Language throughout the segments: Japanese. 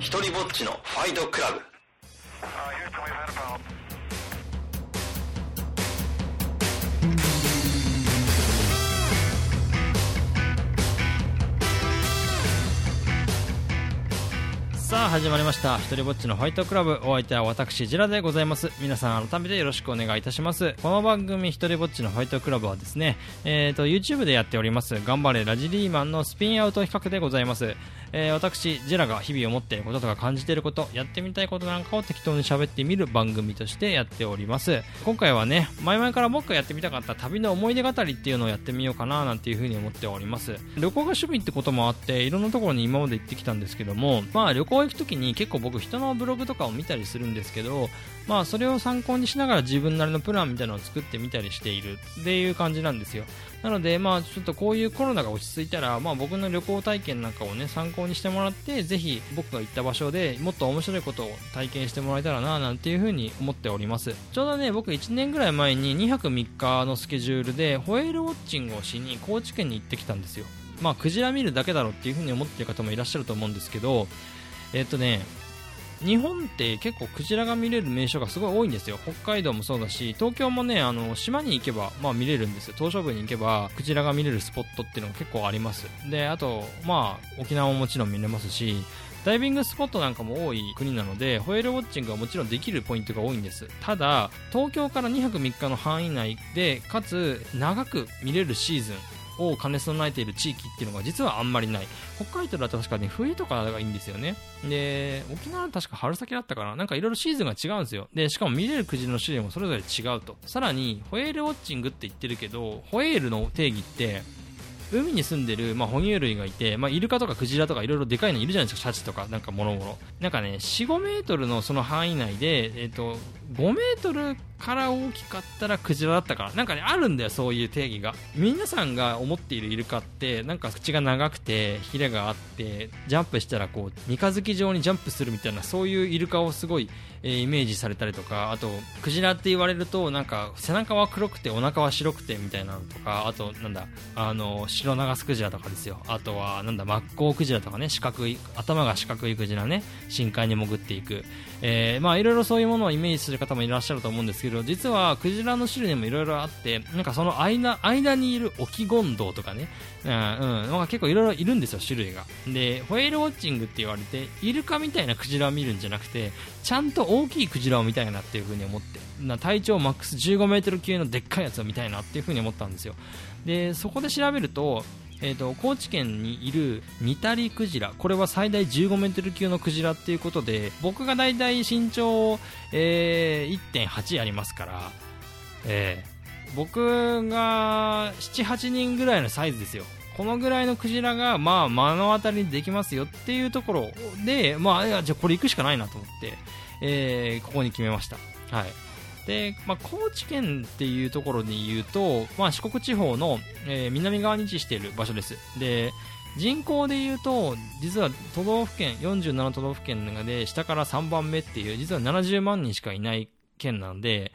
ひとりぼっちのファイトクラブ。さあ始まりました。一人ぼっちのファイトクラブ。お相手は私ジラでございます。皆さん改めてよろしくお願いいたします。この番組一人ぼっちのファイトクラブはですねえー、と YouTube でやっております頑張れラジリーマンのスピンアウト企画でございます。えー私ジラが日々思っていることとか感じていることやってみたいことなんかを適当に喋ってみる番組としてやっております。今回はね前々から僕がやってみたかった旅の思い出語りっていうのをやってみようかななんていうふうに思っております。旅行が趣味ってこともあっていろんなところに今まで行ってきたんですけどもまあ旅行行く時に結構僕人のブログとかを見たりするんですけどまあそれを参考にしながら自分なりのプランみたいなのを作ってみたりしているっていう感じなんですよ。なのでまあちょっとこういうコロナが落ち着いたらまあ僕の旅行体験なんかをね参考にしてもらってぜひ僕が行った場所でもっと面白いことを体験してもらえたらななんていうふうに思っております。ちょうどね僕1年ぐらい前に2泊3日のスケジュールでホエールウォッチングをしに高知県に行ってきたんですよ。まあクジラ見るだけだろうっていうふうに思ってる方もいらっしゃると思うんですけどえっとね日本って結構クジラが見れる名所がすごい多いんですよ。北海道もそうだし東京もねあの島に行けば、まあ、見れるんですよ。島し部に行けばクジラが見れるスポットっていうのが結構あります。であとまあ沖縄ももちろん見れますしダイビングスポットなんかも多い国なのでホエールウォッチングはもちろんできるポイントが多いんです。ただ東京から2泊3日の範囲内でかつ長く見れるシーズンを兼ね備えている地域っていうのが実はあんまりない。北海道だと確かに冬とかがいいんですよね。で沖縄は確か春先だったかな。なんかいろいろシーズンが違うんですよ。でしかも見れるくじの種類もそれぞれ違うと。さらにホエールウォッチングって言ってるけどホエールの定義って海に住んでる、まあ、哺乳類がいて、まあ、イルカとかクジラとかいろいろでかいのいるじゃないですか、シャチとか、なんかもろもろ。なんかね、4、5メートルのその範囲内で、えっ、と、5メートルから大きかったらクジラだったから、なんかね、あるんだよ、そういう定義が。皆さんが思っているイルカって、なんか口が長くて、ヒレがあって、ジャンプしたらこう、三日月状にジャンプするみたいな、そういうイルカをすごい、えーイメージされたりとか、あと、クジラって言われると、なんか、背中は黒くて、お腹は白くて、みたいなのとか、あと、なんだ、あの、白長スクジラとかですよ。あとは、なんだ、マッコウクジラとかね、四角い、頭が四角いクジラね、深海に潜っていく。えーまあ、いろいろそういうものをイメージする方もいらっしゃると思うんですけど、実は、クジラの種類にもいろいろあって、なんかその間、間にいるオキゴンドウとかね、うん、うん、なんか結構いろいろいるんですよ、種類が。で、ホエールウォッチングって言われて、イルカみたいなクジラを見るんじゃなくて、ちゃんと大きいクジラを見たいなっていう風に思って、な体長マックス15メートル級のでっかいやつを見たいなっていう風に思ったんですよ。で、そこで調べると、えー、と高知県にいるニタリクジラこれは最大15メートル級のクジラっていうことで僕が大体身長、えー1.8ありますから、えー僕が78人ぐらいのサイズですよこのぐらいのクジラが、まあ、目の当たりにできますよっていうところで、まあ、じゃあこれ行くしかないなと思って、えーここに決めました。はい。で、まあ、高知県っていうところに言うと、まあ、四国地方の、えー南側に位置している場所です。で、人口で言うと、実は都道府県、47都道府県の中で下から3番目っていう、実は70万人しかいない県なんで、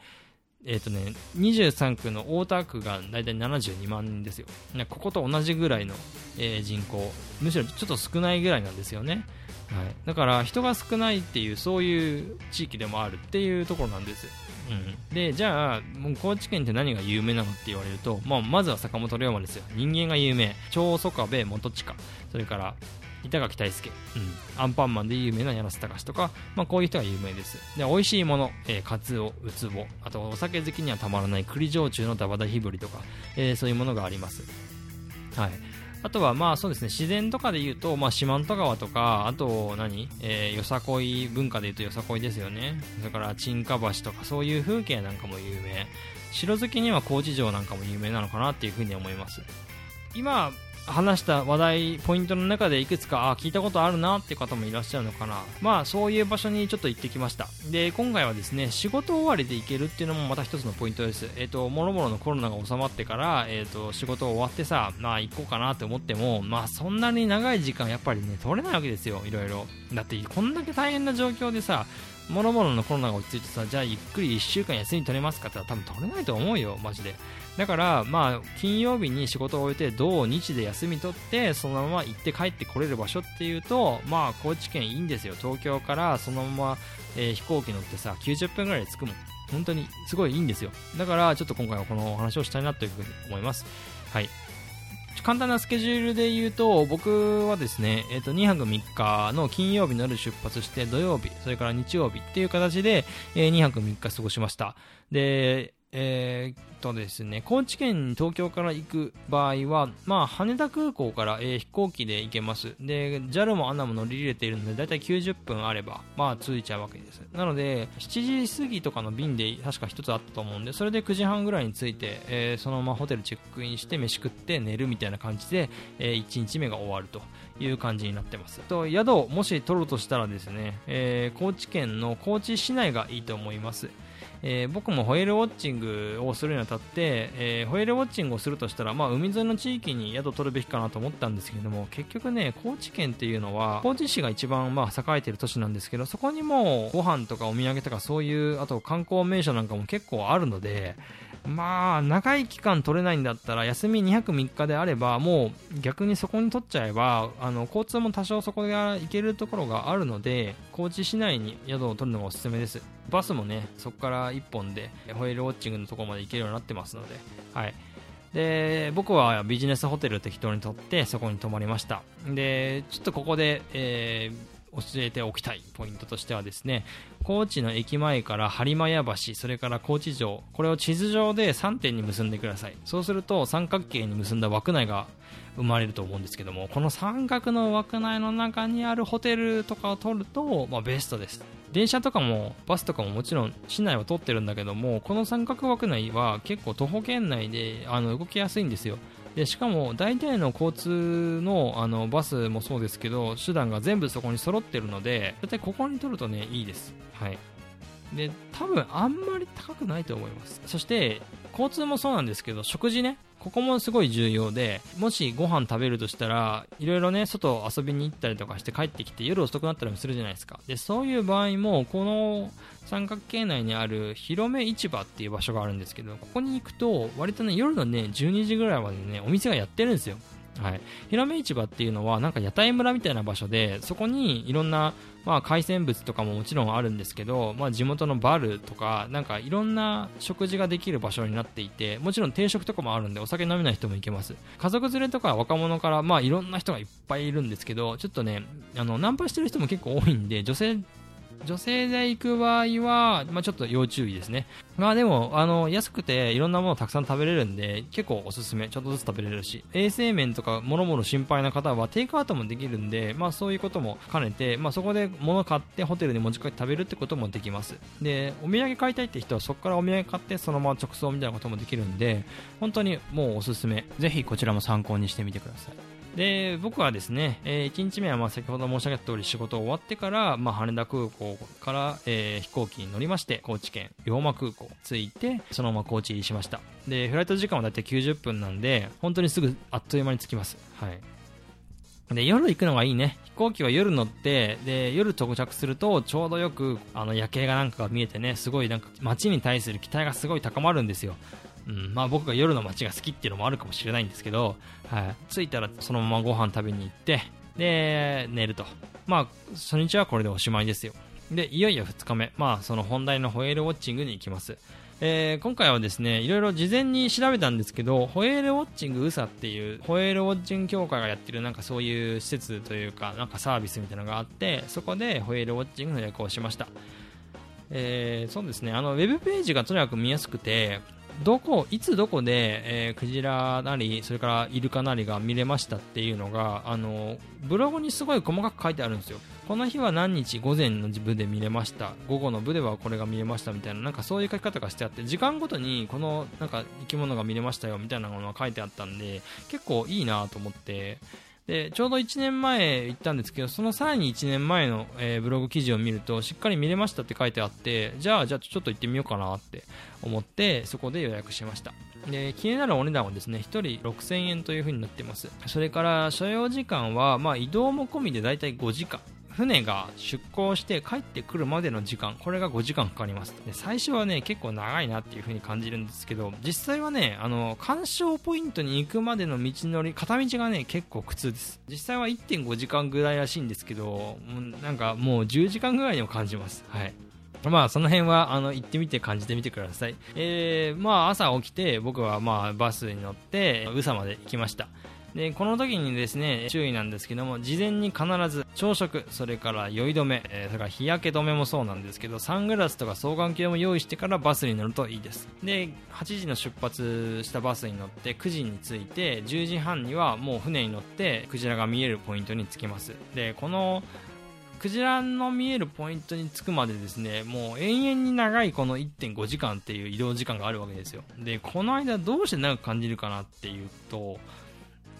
えっ、とね、23区の大田区が大体72万人ですよ。ねここと同じぐらいの、えー人口。むしろちょっと少ないぐらいなんですよね。はい。だから人が少ないっていう、そういう地域でもあるっていうところなんです。うん。で、じゃあ、もう高知県って何が有名なのって言われると、まあ、まずは坂本龍馬ですよ。人間が有名。長宗我部元親。それから、板垣大輔、うん、アンパンマンで有名な柳瀬隆とか、まあ、こういう人が有名ですで美味しいもの、えー、カツオウツボあとお酒好きにはたまらない栗焼酎のダバダヒブリとか、えーそういうものがありますはいあとはまあそうですね。自然とかで言うと、まあ、四万十川とかあと何、えーよさこい文化で言うとよさこいですよね。それから沈下橋とかそういう風景なんかも有名。城好きには高知城なんかも有名なのかなっていうふうに思います。今話した話題ポイントの中でいくつかあ聞いたことあるなって方もいらっしゃるのかな。まあそういう場所にちょっと行ってきました。で今回はですね仕事終わりで行けるっていうのもまた一つのポイントです。えっ、ともろもろのコロナが収まってからえっ、と仕事終わってさまあ行こうかなって思ってもまあそんなに長い時間やっぱりね取れないわけですよいろいろ。だってこんだけ大変な状況でさもろもろのコロナが落ち着いてさじゃあゆっくり1週間休み取れますかって言ったら多分取れないと思うよマジで。だからまあ金曜日に仕事を終えて土日で休み取ってそのまま行って帰ってこれる場所っていうとまあ高知県いいんですよ。東京からそのまま、えー飛行機乗ってさ90分ぐらいで着くもん。本当にすごいいいんですよ。だからちょっと今回はこのお話をしたいなというふうに思います。はい。簡単なスケジュールで言うと僕はですね、えっと2泊3日の金曜日の夜出発して土曜日それから日曜日っていう形で、えー2泊3日過ごしました。でえーっとですね高知県に東京から行く場合は、まあ、羽田空港から、えー飛行機で行けます。で JAL も ANA も乗り入れているのでだいたい90分あれば、まあ、着いちゃうわけです。なので7時過ぎとかの便で確か1つあったと思うんでそれで9時半ぐらいに着いて、えーそのままホテルチェックインして飯食って寝るみたいな感じで、え1日目が終わるという感じになってます。と宿をもし取るとしたらですね、えー高知県の高知市内がいいと思います。えー僕もホエールウォッチングをするにあたって、えーホエールウォッチングをするとしたら、まあ、海沿いの地域に宿を取るべきかなと思ったんですけれども結局ね高知県っていうのは高知市が一番、まあ、栄えてる都市なんですけどそこにもご飯とかお土産とかそういうあと観光名所なんかも結構あるのでまあ長い期間取れないんだったら休み2泊3日であればもう逆にそこに取っちゃえばあの交通も多少そこが行けるところがあるので高知市内に宿を取るのがおすすめです。バスもねそこから1本でホエールウォッチングのところまで行けるようになってますのではい。で僕はビジネスホテル適当に取ってそこに泊まりました。でちょっとここで、えー教えておきたいポイントとしてはですね高知の駅前から播磨屋橋それから高知城これを地図上で3点に結んでください。そうすると三角形に結んだ枠内が生まれると思うんですけどもこの三角の枠内の中にあるホテルとかを取ると、まあ、ベストです。電車とかもバスとかももちろん市内は通ってるんだけどもこの三角枠内は結構徒歩圏内であの動きやすいんですよ。でしかも大体の交通のあのバスもそうですけど手段が全部そこに揃ってるので大体ここに取るとねいいです。はい。で多分あんまり高くないと思います。そして交通もそうなんですけど食事ね。ここもすごい重要でもしご飯食べるとしたらいろいろね外遊びに行ったりとかして帰ってきて夜遅くなったりもするじゃないですか。でそういう場合もこの三角形内にある広め市場っていう場所があるんですけどここに行くと割とね夜のね12時ぐらいまでねお店がやってるんですよ。はい、広め市場っていうのはなんか屋台村みたいな場所でそこにいろんな、まあ、海鮮物とかももちろんあるんですけど、まあ、地元のバルとかなんかいろんな食事ができる場所になっていてもちろん定食とかもあるんでお酒飲めない人も行けます。家族連れとか若者から、まあ、いろんな人がいっぱいいるんですけどちょっとねあのナンパしてる人も結構多いんで女性女性で行く場合は、まあ、ちょっと要注意ですね。まあでも、あの、安くていろんなものをたくさん食べれるんで、結構おすすめ。ちょっとずつ食べれるし。衛生面とか、もろもろ心配な方はテイクアウトもできるんで、まあそういうことも兼ねて、まあそこで物買ってホテルに持ち帰って食べるってこともできます。で、お土産買いたいって人はそこからお土産買ってそのまま直送みたいなこともできるんで、本当にもうおすすめ。ぜひこちらも参考にしてみてください。で僕はですね、え1日目はまあ先ほど申し上げた通り仕事終わってから、まあ、羽田空港から、えー飛行機に乗りまして高知県龍馬空港着いてそのまま高知入りしました。でフライト時間はだいたい90分なんで本当にすぐあっという間に着きます。はい。で夜行くのがいいね。飛行機は夜乗ってで夜到着するとちょうどよくあの夜景がなんかが見えてねすごいなんか街に対する期待がすごい高まるんですよ。うん、まあ僕が夜の街が好きっていうのもあるかもしれないんですけど、はい、着いたらそのままご飯食べに行ってで寝ると。まあ初日はこれでおしまいですよ。でいよいよ2日目。まあその本題のホエールウォッチングに行きます。えー今回はですねいろいろ事前に調べたんですけどホエールウォッチング USA っていうホエールウォッチング協会がやってるなんかそういう施設というかなんかサービスみたいなのがあってそこでホエールウォッチングの予約をしました。えーそうですね。あのウェブページがとにかく見やすくてどこいつどこで、えークジラなりそれからイルカなりが見れましたっていうのがあのブログにすごい細かく書いてあるんですよ。この日は何日午前の部で見れました。午後の部ではこれが見れましたみたいななんかそういう書き方がしてあって時間ごとにこのなんか生き物が見れましたよみたいなものが書いてあったんで結構いいなと思って。でちょうど1年前行ったんですけどそのさらに1年前の、えーブログ記事を見るとしっかり見れましたって書いてあってじゃあじゃあちょっと行ってみようかなって思ってそこで予約しました。で気になるお値段はですね1人6000円という風になってます。それから所要時間は、まあ、移動も込みでだいたい5時間。船が出港して帰ってくるまでの時間これが5時間かかりますで最初はね結構長いなっていう風に感じるんですけど実際はねあの干渉ポイントに行くまでの道のり片道がね結構苦痛です実際は1.5時間ぐらいらしいんですけどなんかもう10時間ぐらいにも感じますはいまあその辺はあの行ってみて感じてみてください。えー、まあ朝起きて僕はまあバスに乗って宇佐まで行きました。でこの時にですね注意なんですけども事前に必ず朝食それから酔い止め、えーそれから日焼け止めもそうなんですけどサングラスとか双眼鏡も用意してからバスに乗るといいです。で8時の出発したバスに乗って9時に着いて10時半にはもう船に乗ってクジラが見えるポイントに着きます。でこのクジラの見えるポイントに着くまでですねもう永遠に長いこの1.5時間っていう移動時間があるわけですよ。でこの間どうして長く感じるかなっていうと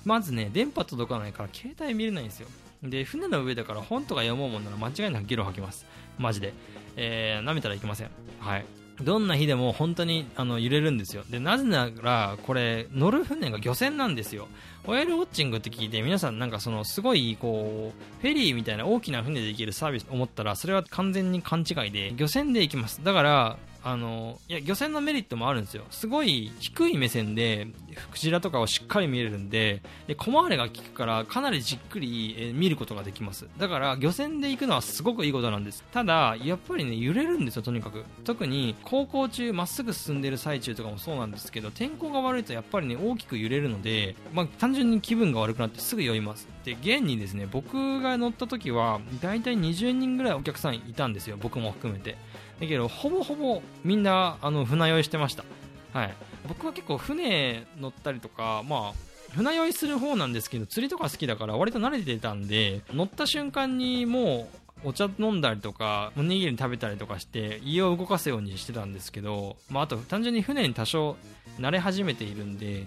まずね電波届かないから携帯見れないんですよ。で船の上だから本とか読もうもんなら間違いなくゲロ吐きます。マジで。えー、舐めたらいけません。はい。どんな日でも本当にあの揺れるんですよ。でなぜならこれ乗る船が漁船なんですよ。オイルウォッチングって聞いて皆さんなんかそのすごいこうフェリーみたいな大きな船で行けるサービス思ったらそれは完全に勘違いで漁船で行きます。だからあのいや漁船のメリットもあるんですよ。すごい低い目線でクジラとかをしっかり見れるんでで小回りが利くからかなりじっくり、見ることができます。だから漁船で行くのはすごくいいことなんです。ただやっぱりね揺れるんですよとにかく。特に航行中まっすぐ進んでる最中とかもそうなんですけど天候が悪いとやっぱりね大きく揺れるので、まあ、単純に気分が悪くなってすぐ酔います。で現にですね僕が乗った時は大体20人ぐらいお客さんいたんですよ僕も含めて。だけどほぼほぼみんなあの船酔いしてました。はい。僕は結構船乗ったりとかまあ船酔いする方なんですけど釣りとか好きだから割と慣れてたんで乗った瞬間にもうお茶飲んだりとかおにぎり食べたりとかして家を動かすようにしてたんですけど、まあ、あと単純に船に多少慣れ始めているんで、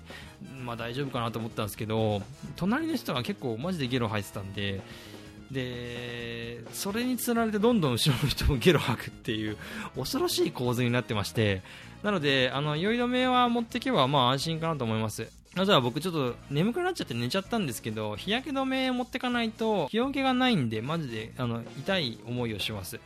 まあ、大丈夫かなと思ったんですけど隣の人が結構マジでゲロ吐いてたんででそれにつられてどんどん後ろの人もゲロ吐くっていう恐ろしい構図になってましてなのであの酔い止めは持っていけばまあ安心かなと思います。あとは僕ちょっと眠くなっちゃって寝ちゃったんですけど日焼け止め持ってかないと日よけがないんでマジであの痛い思いをします。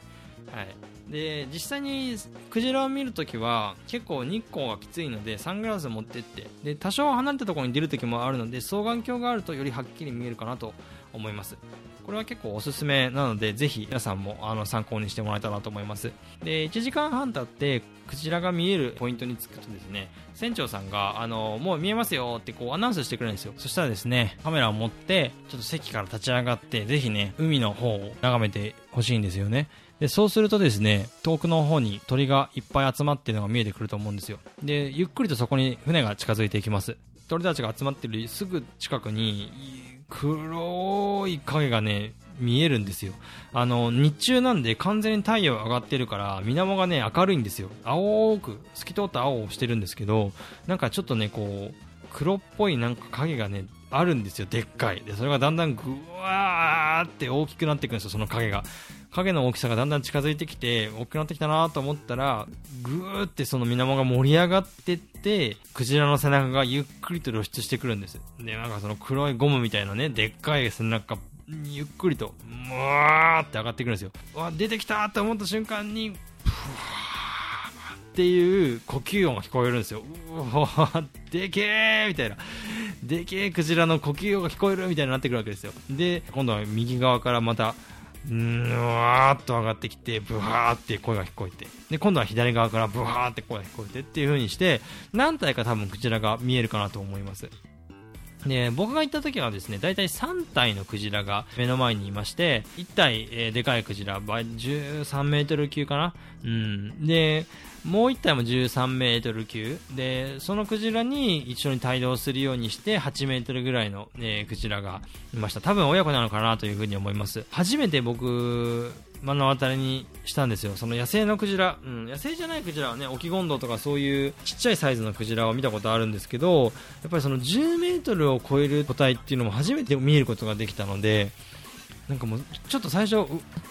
はい、で実際にクジラを見るときは結構日光がきついのでサングラスを持ってって。で多少離れたところに出るときもあるので双眼鏡があるとよりはっきり見えるかなと思います。これは結構おすすめなのでぜひ皆さんもあの参考にしてもらえたらと思います。で1時間半経ってクジラが見えるポイントに着くとですね船長さんがあのもう見えますよってこうアナウンスしてくれるんですよ。そしたらですねカメラを持ってちょっと席から立ち上がってぜひね海の方を眺めてほしいんですよね。でそうするとですね遠くの方に鳥がいっぱい集まっているのが見えてくると思うんですよ。でゆっくりとそこに船が近づいていきます。鳥たちが集まってるすぐ近くに黒い影がね見えるんですよ。あの日中なんで完全に太陽上がってるから水面がね明るいんですよ。青く透き通った青をしてるんですけどなんかちょっとねこう黒っぽいなんか影がねあるんですよでっかい。でそれがだんだんぐわーって大きくなっていくんですよその影が。影の大きさがだんだん近づいてきて大きくなってきたなと思ったらぐーってその水面が盛り上がってってクジラの背中がゆっくりと露出してくるんです。でなんかその黒いゴムみたいなねでっかい背中がゆっくりとむわーって上がってくるんですよ。わ出てきたと思った瞬間にふわーっていう呼吸音が聞こえるんですよ。うわーでけーみたいな。でけえクジラの呼吸音が聞こえるみたいになってくるわけですよ。で今度は右側からまたうーんわーっと上がってきてブワーって声が聞こえて。で今度は左側からブワーって声が聞こえてっていう風にして何体か多分クジラが見えるかなと思います。で僕が行った時はですね大体3体のクジラが目の前にいまして1体、えーでかいクジラ13メートル級かな、うん、でもう1体も13メートル級。でそのクジラに一緒に帯同するようにして8メートルぐらいの、えークジラがいました。多分親子なのかなというふうに思います。初めて僕目の当たりにしたんですよ。その野生のクジラ、うん、野生じゃないクジラはねオキゴンドウとかそういうちっちゃいサイズのクジラを見たことあるんですけどやっぱりその10メートルを超える個体っていうのも初めて見ることができたのでなんかもうちょっと最初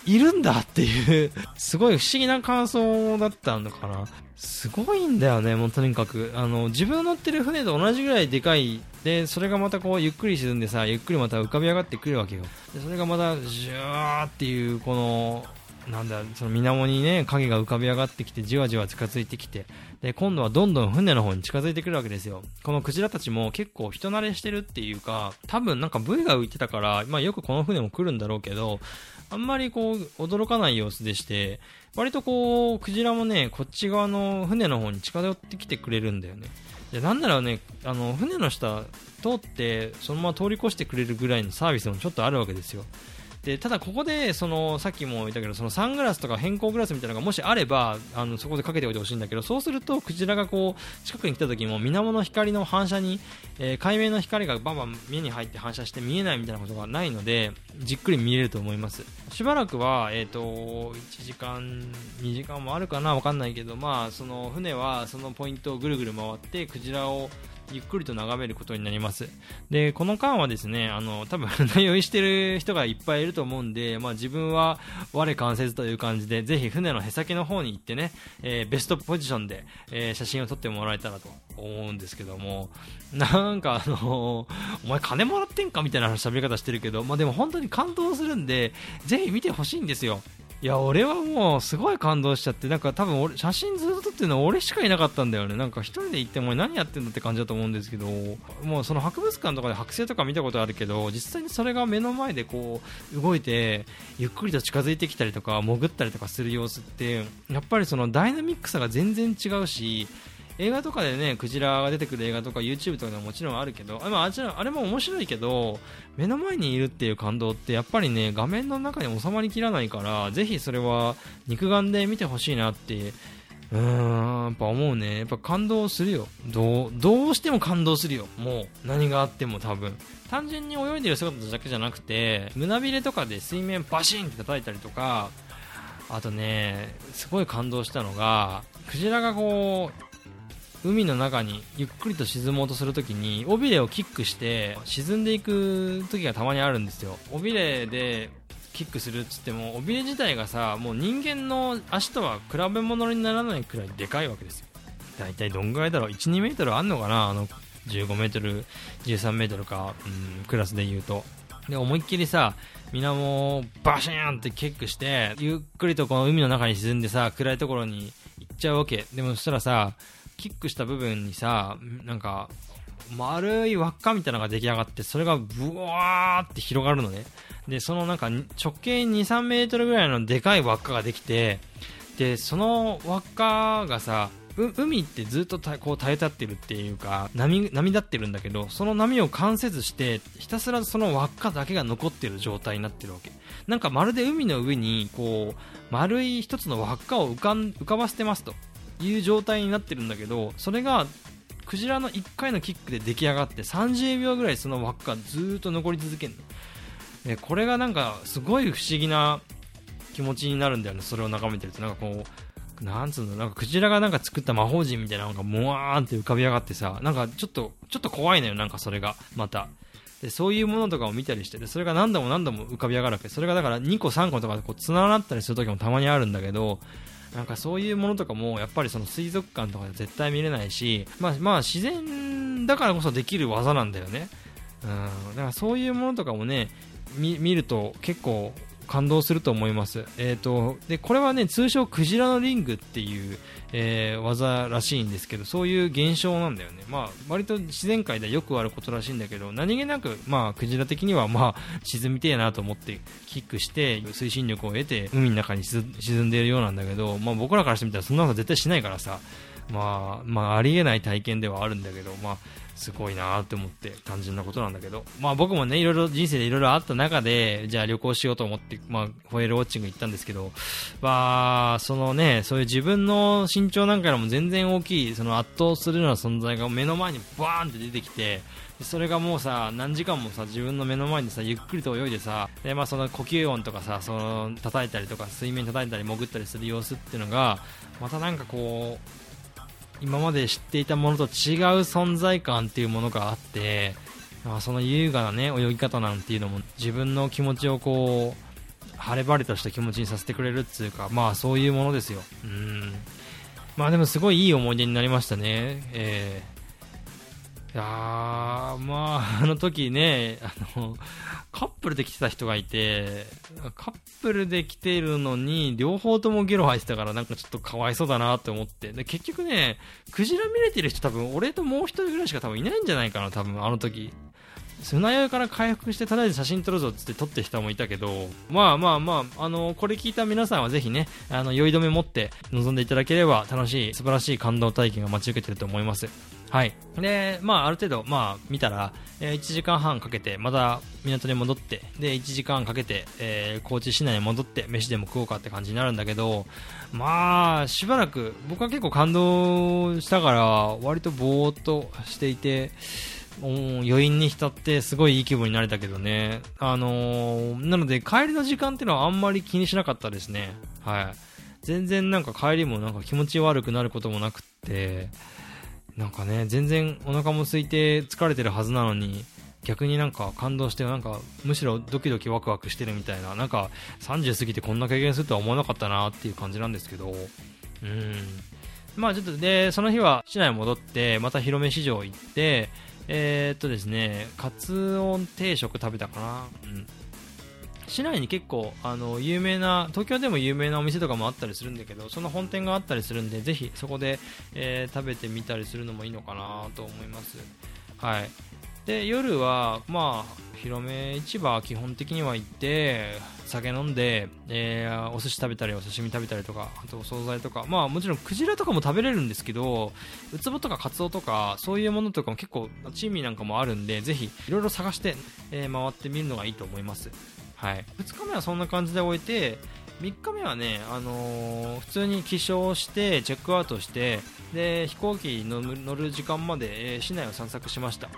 いるんだっていうすごい不思議な感想だったのかな。すごいんだよねもうとにかく。あの自分の乗ってる船と同じぐらいでかいでそれがまたこうゆっくり沈んでさゆっくりまた浮かび上がってくるわけよ。でそれがまたジューっていうこのなんだその水面にね影が浮かび上がってきてじわじわ近づいてきてで今度はどんどん船の方に近づいてくるわけですよ。このクジラたちも結構人慣れしてるっていうか多分なんかブイが浮いてたから、まあ、よくこの船も来るんだろうけどあんまりこう驚かない様子でして割とこうクジラもねこっち側の船の方に近寄ってきてくれるんだよね。でなんならねあの船の下通ってそのまま通り越してくれるぐらいのサービスもちょっとあるわけですよ。でただここでそのさっきも言ったけどそのサングラスとか変更グラスみたいなのがもしあればあのそこでかけておいてほしいんだけどそうするとクジラがこう近くに来た時も水面の光の反射に、えー海面の光がバンバン目に入って反射して見えないみたいなことがないのでじっくり見れると思います。しばらくは、えー、と1時間2時間もあるかなわかんないけどまあその船はそのポイントをぐるぐる回ってクジラをゆっくりと眺めることになります。でこの間はですねあの多分船酔いしてる人がいっぱいいると思うんで、まあ、自分は我関せずという感じでぜひ船のへさきの方に行ってね、えーベストポジションで、えー写真を撮ってもらえたらと思うんですけども。なんかあのお前金もらってんかみたいな喋り方してるけど、まあ、でも本当に感動するんでぜひ見てほしいんですよ。いや俺はもうすごい感動しちゃってなんか多分俺写真ずっと撮ってるのは俺しかいなかったんだよね。なんか一人で行っても何やってんだって感じだと思うんですけどもうその博物館とかで剥製とか見たことあるけど実際にそれが目の前でこう動いてゆっくりと近づいてきたりとか潜ったりとかする様子ってやっぱりそのダイナミックさが全然違うし映画とかでねクジラが出てくる映画とか YouTube とかでももちろんあるけどあ,、あちらあれも面白いけど目の前にいるっていう感動ってやっぱりね画面の中に収まりきらないからぜひそれは肉眼で見てほしいなってうーんやっぱ思うね。やっぱ感動するよ。どうどうしても感動するよ。もう何があっても多分。単純に泳いでる姿だけじゃなくて胸びれとかで水面バシンって叩いたりとかあとねすごい感動したのがクジラがこう海の中にゆっくりと沈もうとするときに尾びれをキックして沈んでいく時がたまにあるんですよ。尾びれでキックするっつっても尾びれ自体がさもう人間の足とは比べ物にならないくらいでかいわけですよ。大体どんぐらいだろう？1、2メートルあんのかな？あの15メートル、13メートルか、うん、クラスで言うと。で思いっきりさ水面をバシーンってキックしてゆっくりとこの海の中に沈んでさ暗いところに行っちゃうわけ。でもそしたらさキックした部分にさなんか丸い輪っかみたいなのが出来上がってそれがブワーって広がるのね。でそのなんか直径2、3メートルぐらいのでかい輪っかができてでその輪っかがさ海ってずっとこう耐え立ってるっていうか波波立ってるんだけどその波を関せずしてひたすらその輪っかだけが残ってる状態になってるわけ。なんかまるで海の上にこう丸い一つの輪っかを浮かん浮かばせてますと。いう状態になってるんだけどそれがクジラの1回のキックで出来上がって30秒ぐらいその輪っかずっと残り続けるの。これがなんかすごい不思議な気持ちになるんだよねそれを眺めてると。なんかこうなんつうのなんかクジラがなんか作った魔法陣みたいなのがもわーんって浮かび上がってさなんかちょっとちょっと怖いのよなんかそれがまた。でそういうものとかを見たりしてでそれが何度も何度も浮かび上がるわけ。それがだから2個3個とかでこう連なったりする時もたまにあるんだけどなんかそういうものとかもやっぱりその水族館とかで絶対見れないし、まあ、まあ自然だからこそできる技なんだよね、うん、だからそういうものとかもね見見ると結構感動すると思います、えー、とでこれはね通称クジラのリングっていう、えー技らしいんですけどそういう現象なんだよね、まあ、割と自然界ではよくあることらしいんだけど何気なく、まあ、クジラ的には、まあ、沈みてえなと思ってキックして推進力を得て海の中に沈んでいるようなんだけど、まあ、僕らからしてみたらそんなこと絶対しないからさ、まあ、まあ、ありえない体験ではあるんだけど、まあ、すごいなって思って単純なことなんだけど、まあ、僕もねいろいろ人生でいろいろあった中でじゃあ旅行しようと思って、まあ、ホエールウォッチング行ったんですけど、まあ、そのねそういう自分の身長なんかよりも全然大きいその圧倒するような存在が目の前にバーンって出てきてそれがもうさ何時間もさ自分の目の前にさゆっくりと泳いでさで、まあ、その呼吸音とかさその叩いたりとか水面叩いたり潜ったりする様子っていうのがまたなんかこう今まで知っていたものと違う存在感っていうものがあって、まあ、その優雅な、ね、泳ぎ方なんていうのも自分の気持ちをこう晴れ晴れとした気持ちにさせてくれるっていうか、まあ、そういうものですよ。うんまあでもすごいいい思い出になりましたね。えいや、まあ、あの時ね、あの、カップルで来てた人がいて、カップルで来てるのに、両方ともゲロ吐いてたから、なんかちょっとかわいそうだなって思って。で、結局ね、クジラ見れてる人多分、俺ともう一人ぐらいしか多分いないんじゃないかな、多分、あの時。船酔いから回復してとりあえず写真撮るぞっつって撮ってる人もいたけど、まあまあまあ、あの、これ聞いた皆さんはぜひね、あの、酔い止め持って臨んでいただければ楽しい、素晴らしい感動体験が待ち受けてると思います。はい。で、まあ、ある程度、まあ、見たら、えー1時間半かけて、また港に戻って、で、1時間かけて、えー高知市内に戻って、飯でも食おうかって感じになるんだけど、まあ、しばらく、僕は結構感動したから、割とぼーっとしていて、余韻に浸ってすごいいい気分になれたけどね。あのーなので帰りの時間っていうのはあんまり気にしなかったですね。はい。全然なんか帰りもなんか気持ち悪くなることもなくって、なんかね、全然お腹も空いて疲れてるはずなのに、逆になんか感動して、なんかむしろドキドキワクワクしてるみたいな、なんか30過ぎてこんな経験するとは思わなかったなっていう感じなんですけど、うん。まあちょっとで、その日は市内戻って、また広め市場行って、えーっとですね、カツオ定食食べたかな。うん。市内に結構あの有名な東京でも有名なお店とかもあったりするんだけどその本店があったりするんでぜひそこで、えー食べてみたりするのもいいのかなと思います。はい。で夜はまあ広め市場基本的には行って酒飲んで、えーお寿司食べたりお刺身食べたりとかあとお惣菜とかまあもちろんクジラとかも食べれるんですけどウツボとかカツオとかそういうものとかも結構珍味なんかもあるんでぜひいろいろ探して、えー回ってみるのがいいと思います。はい、2日目はそんな感じで終えて3日目はね、あのー普通に起床してチェックアウトしてで飛行機に乗る時間まで、え市内を散策しました。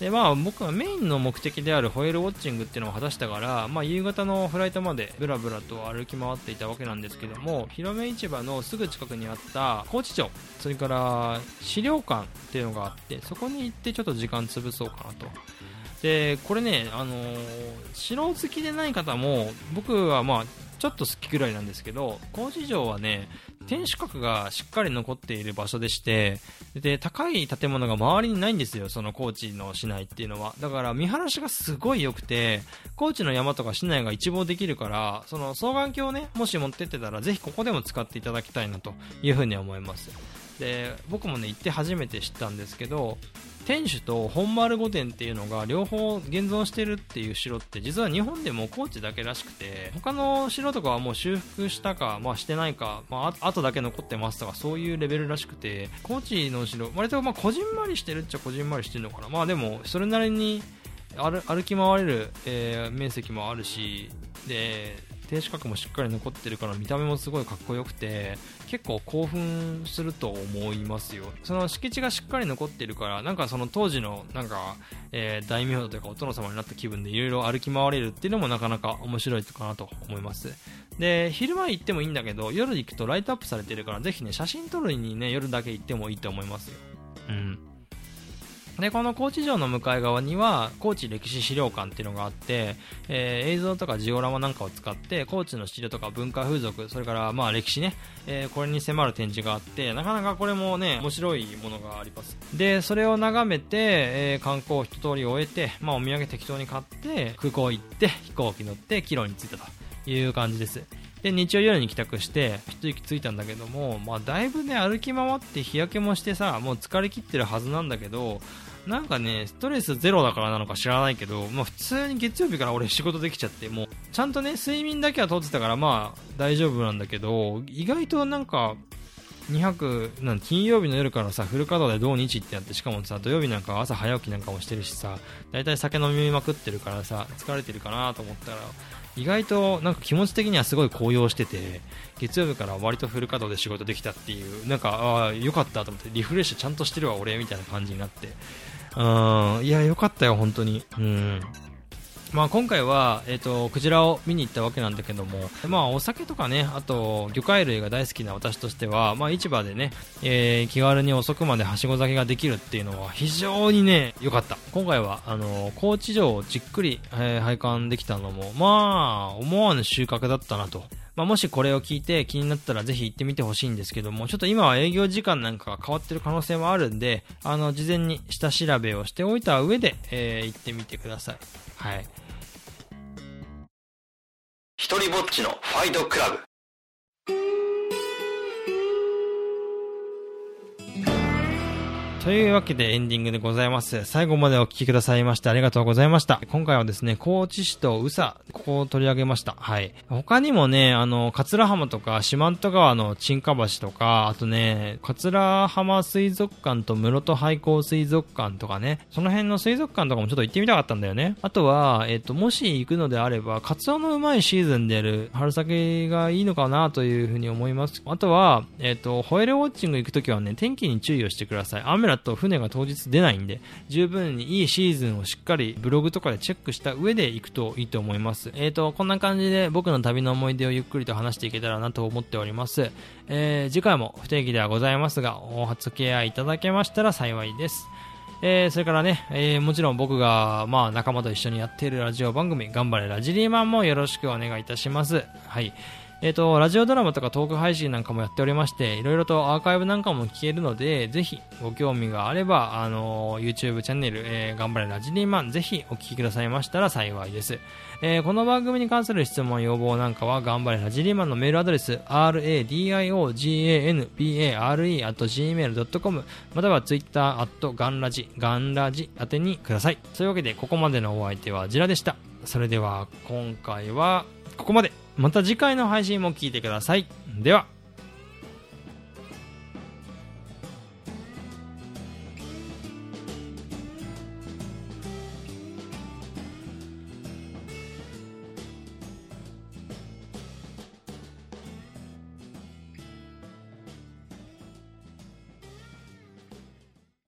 でまあ、僕はメインの目的であるホエールウォッチングっていうのを果たしたから、まあ、夕方のフライトまでブラブラと歩き回っていたわけなんですけども広め市場のすぐ近くにあった高知町それから資料館っていうのがあってそこに行ってちょっと時間潰そうかなと。でこれね、あのー城好きでない方も僕はまあちょっと好きぐらいなんですけど高知城はね天守閣がしっかり残っている場所でしてで高い建物が周りにないんですよその高知の市内っていうのは。だから見晴らしがすごい良くて高知の山とか市内が一望できるからその双眼鏡をねもし持ってってたらぜひここでも使っていただきたいなというふうに思います。で僕もね行って初めて知ったんですけど天守と本丸御殿っていうのが両方現存してるっていう城って実は日本でも高知だけらしくて他の城とかはもう修復したか、まあ、してないか、まあ、あ後だけ残ってますとかそういうレベルらしくて高知の城割とまあこじんまりしてるっちゃこじんまりしてるのかな。まあでもそれなりに歩歩き回れる、えー面積もあるしで天守閣もしっかり残ってるから見た目もすごいかっこよくて結構興奮すると思いますよ。その敷地がしっかり残ってるからなんかその当時のなんか、えー大名というかお殿様になった気分でいろいろ歩き回れるっていうのもなかなか面白いかなと思います。で昼間行ってもいいんだけど夜行くとライトアップされてるからぜひね写真撮るにね夜だけ行ってもいいと思いますよ。うん。でこの高知城の向かい側には高知歴史資料館っていうのがあって、えー映像とかジオラマなんかを使って高知の資料とか文化風俗それからまあ歴史ね、えーこれに迫る展示があってなかなかこれもね面白いものがあります。でそれを眺めて、えー観光を一通り終えて、まあ、お土産適当に買って空港行って飛行機乗って帰路に着いたという感じです。で日曜夜に帰宅して一息ついたんだけども、まあ、だいぶね歩き回って日焼けもしてさもう疲れ切ってるはずなんだけどなんかねストレスゼロだからなのか知らないけど、まあ、普通に月曜日から俺仕事できちゃってもうちゃんとね睡眠だけはとってたからまあ大丈夫なんだけど意外となんか2泊なん金曜日の夜からさフル稼働で土日ってやってしかもさ土曜日なんか朝早起きなんかもしてるしさ大体酒飲みまくってるからさ疲れてるかなと思ったら意外となんか気持ち的にはすごい高揚してて月曜日から割とフル稼働で仕事できたっていうなんかああよかったと思ってリフレッシュちゃんとしてるわ俺みたいな感じになって。うんいやよかったよ本当に。うん。まあ、今回は、えー、とクジラを見に行ったわけなんだけども、まあ、お酒とかねあと魚介類が大好きな私としては、まあ、市場でね、えー気軽に遅くまではしご酒ができるっていうのは非常にね良かった今回はあの高知城をじっくり、えー拝観できたのもまあ思わぬ収穫だったなとまあ、もしこれを聞いて気になったらぜひ行ってみてほしいんですけども、ちょっと今は営業時間なんかが変わってる可能性もあるんで、あの、事前に下調べをしておいた上で、えー行ってみてください。はい。一人ぼっちのファイトクラブ。というわけでエンディングでございます。最後までお聞きくださいましてありがとうございました。今回はですね、高知市と宇佐、ここを取り上げました。はい。他にもね、あの、桂浜とか四万十川の沈下橋とか、あとね、桂浜水族館と室戸廃校水族館とかね、その辺の水族館とかもちょっと行ってみたかったんだよね。あとは、えっ、と、もし行くのであれば、カツオのうまいシーズンである春先がいいのかなというふうに思います。あとは、えっ、と、ホエールウォッチング行くときはね、天気に注意をしてください。雨だと船が当日出ないんで、十分にいいシーズンをしっかりブログとかでチェックした上で行くといいと思います。えっ、と、こんな感じで僕の旅の思い出をゆっくりと話していけたらなと思っております。えー次回も不定期ではございますが、お初ケアいただけましたら幸いです。えーそれからね、えーもちろん僕が、まあ、仲間と一緒にやっているラジオ番組、頑張れラジリーマンもよろしくお願いいたします。はい。えっ、と、ラジオドラマとかトーク配信なんかもやっておりまして、いろいろとアーカイブなんかも聞けるので、ぜひご興味があれば、あの YouTube チャンネル、えー頑張れラジリーマン、ぜひお聞きくださいましたら幸いです。えーこの番組に関する質問、要望なんかは、頑張れラジリーマンのメールアドレス、radioganbare.gmail.com、または Twitter、アットガンラジ、ガンラジ宛てにください。そういうわけで、ここまでのお相手はジラでした。それでは、今回は、ここまで。また次回の配信も聞いてください。では。